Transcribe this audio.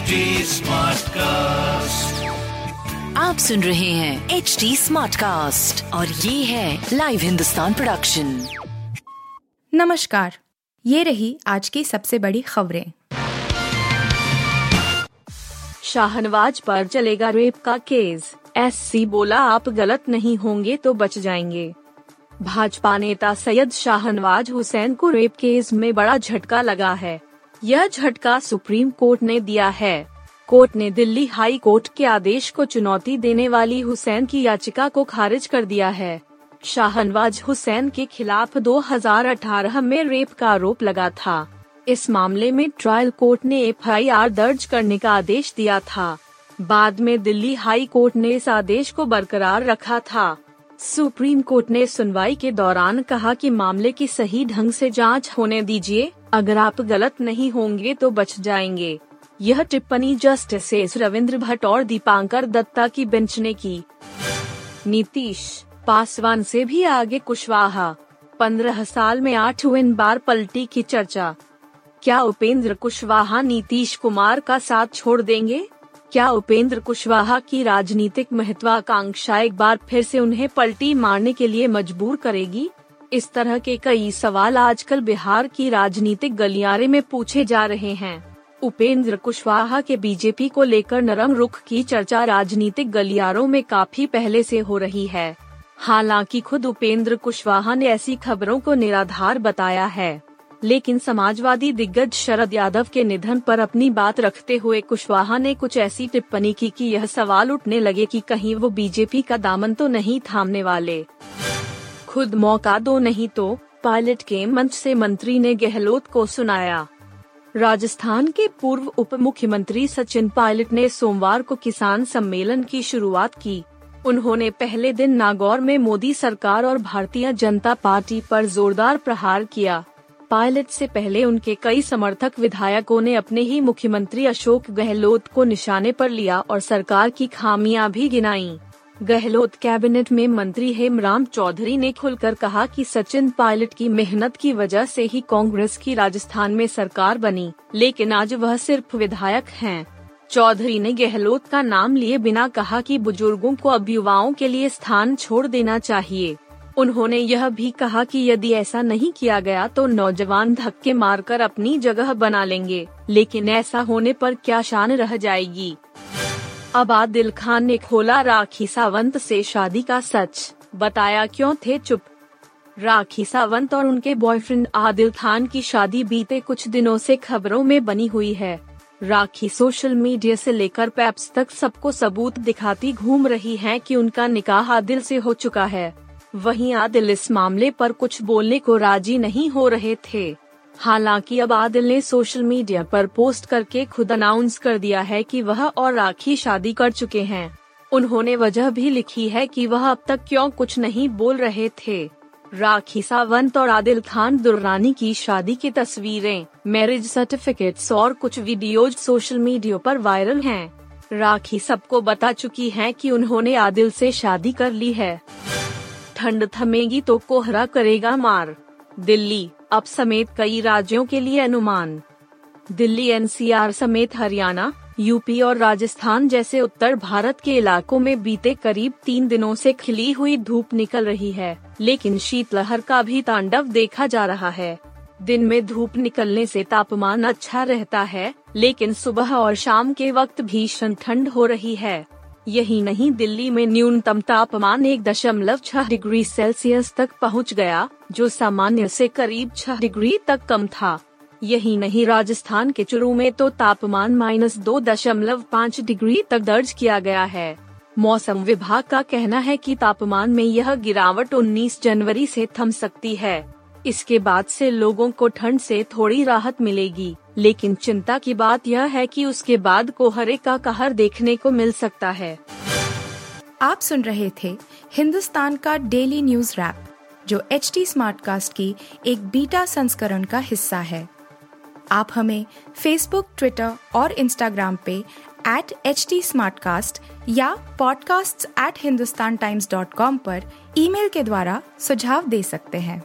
HD Smartcast. आप सुन रहे हैं एच डी स्मार्ट कास्ट और ये है लाइव हिंदुस्तान प्रोडक्शन नमस्कार ये रही आज की सबसे बड़ी खबरें। शाहनवाज पर चलेगा रेप का केस। एससी बोला आप गलत नहीं होंगे तो बच जाएँगे। भाजपा नेता सैयद शाहनवाज हुसैन को रेप केस में बड़ा झटका लगा है। यह झटका सुप्रीम कोर्ट ने दिया है। कोर्ट ने दिल्ली हाई कोर्ट के आदेश को चुनौती देने वाली हुसैन की याचिका को खारिज कर दिया है। शाहनवाज हुसैन के खिलाफ 2018 में रेप का आरोप लगा था। इस मामले में ट्रायल कोर्ट ने एफआईआर दर्ज करने का आदेश दिया था। बाद में दिल्ली हाई कोर्ट ने इस आदेश को बरकरार रखा था। सुप्रीम कोर्ट ने सुनवाई के दौरान कहा कि मामले की सही ढंग से जाँच होने दीजिए। अगर आप गलत नहीं होंगे तो बच जाएँगे। यह टिप्पणी जस्टिस एस रविंद्र भट्ट और दीपांकर दत्ता की बेंच ने की। नीतीश पासवान से भी आगे कुशवाहा। पंद्रह साल में आठ विन बार पलटी की चर्चा। क्या उपेंद्र कुशवाहा नीतीश कुमार का साथ छोड़ देंगे? क्या उपेंद्र कुशवाहा की राजनीतिक महत्वाकांक्षा एक बार फिर से उन्हें पलटी मारने के लिए मजबूर करेगी? इस तरह के कई सवाल आजकल बिहार की राजनीतिक गलियारे में पूछे जा रहे हैं। उपेंद्र कुशवाहा के बीजेपी को लेकर नरम रुख की चर्चा राजनीतिक गलियारों में काफ़ी पहले से हो रही है। हालाँकि खुद उपेंद्र कुशवाहा ने ऐसी खबरों को निराधार बताया है। लेकिन समाजवादी दिग्गज शरद यादव के निधन पर अपनी बात रखते हुए कुशवाहा ने कुछ ऐसी टिप्पणी की कि यह सवाल उठने लगे कि कहीं वो बीजेपी का दामन तो नहीं थामने वाले। खुद मौका दो नहीं तो पायलट के मंच से मंत्री ने गहलोत को सुनाया। राजस्थान के पूर्व उप मुख्यमंत्री सचिन पायलट ने सोमवार को किसान सम्मेलन की शुरुआत की। उन्होंने पहले दिन नागौर में मोदी सरकार और भारतीय जनता पार्टी पर जोरदार प्रहार किया। पायलट से पहले उनके कई समर्थक विधायकों ने अपने ही मुख्यमंत्री अशोक गहलोत को निशाने पर लिया और सरकार की खामियाँ भी गिनाई गहलोत कैबिनेट में मंत्री हेमराम चौधरी ने खुलकर कहा कि सचिन पायलट की मेहनत की वजह से ही कांग्रेस की राजस्थान में सरकार बनी, लेकिन आज वह सिर्फ़ विधायक हैं। चौधरी ने गहलोत का नाम लिए बिना कहा कि बुज़ुर्गों को अब युवाओं के लिए स्थान छोड़ देना चाहिए उन्होंने यह भी कहा कि यदि ऐसा नहीं किया गया तो नौजवान धक्के मारकर अपनी जगह बना लेंगे, लेकिन ऐसा होने पर क्या शान रह जाएगी? अब आदिल खान ने खोला राखी सावंत से शादी का सच, बताया क्यों थे चुप? राखी सावंत और उनके बॉयफ्रेंड आदिल खान की शादी बीते कुछ दिनों से खबरों में बनी हुई है। राखी सोशल मीडिया से लेकर पैप्स तक सबको सबूत दिखाती घूम रही हैं कि उनका निकाह आदिल से हो चुका है। वहीं आदिल इस मामले पर कुछ बोलने को राज़ी नहीं हो रहे थे। हालाँकि अब आदिल ने सोशल मीडिया पर पोस्ट करके खुद अनाउंस कर दिया है कि वह और राखी शादी कर चुके हैं। उन्होंने वजह भी लिखी है कि वह अब तक क्यों कुछ नहीं बोल रहे थे। राखी सावंत और आदिल खान दुर्रानी की शादी की तस्वीरें मैरिज सर्टिफिकेट्स और कुछ वीडियोज़ सोशल मीडिया पर वायरल हैं। राखी सबको बता चुकी हैं कि उन्होंने आदिल से शादी कर ली है। ठंड थमेगी तो कोहरा करेगा मार। दिल्ली, अब समेत कई राज्यों के लिए अनुमान। दिल्ली एनसीआर समेत हरियाणा, यूपी और राजस्थान जैसे उत्तर भारत के इलाकों में बीते करीब तीन दिनों से खिली हुई धूप निकल रही है, लेकिन शीतलहर का भी तांडव देखा जा रहा है। दिन में धूप निकलने से तापमान अच्छा रहता है, लेकिन सुबह और शाम के वक्त भीषण ठंड हो रही है। यही नहीं, दिल्ली में न्यूनतम तापमान एक दशमलव छह डिग्री सेल्सियस तक पहुँच गया, जो सामान्य से करीब छह डिग्री तक कम था। यही नहीं, राजस्थान के चुरू में तो तापमान माइनस दो दशमलव पाँच डिग्री तक दर्ज किया गया है। मौसम विभाग का कहना है कि तापमान में यह गिरावट 19 जनवरी से थम सकती है। इसके बाद से लोगों को ठंड से थोड़ी राहत मिलेगी। लेकिन चिंता की बात यह है कि उसके बाद कोहरे का कहर देखने को मिल सकता है। आप सुन रहे थे हिंदुस्तान का डेली न्यूज़ रैप, जो एच टी स्मार्ट कास्ट की एक बीटा संस्करण का हिस्सा है। आप हमें फेसबुक ट्विटर और इंस्टाग्राम पे एट एच टी या podcasts@hindustantimes.com पर ईमेल के द्वारा सुझाव दे सकते हैं।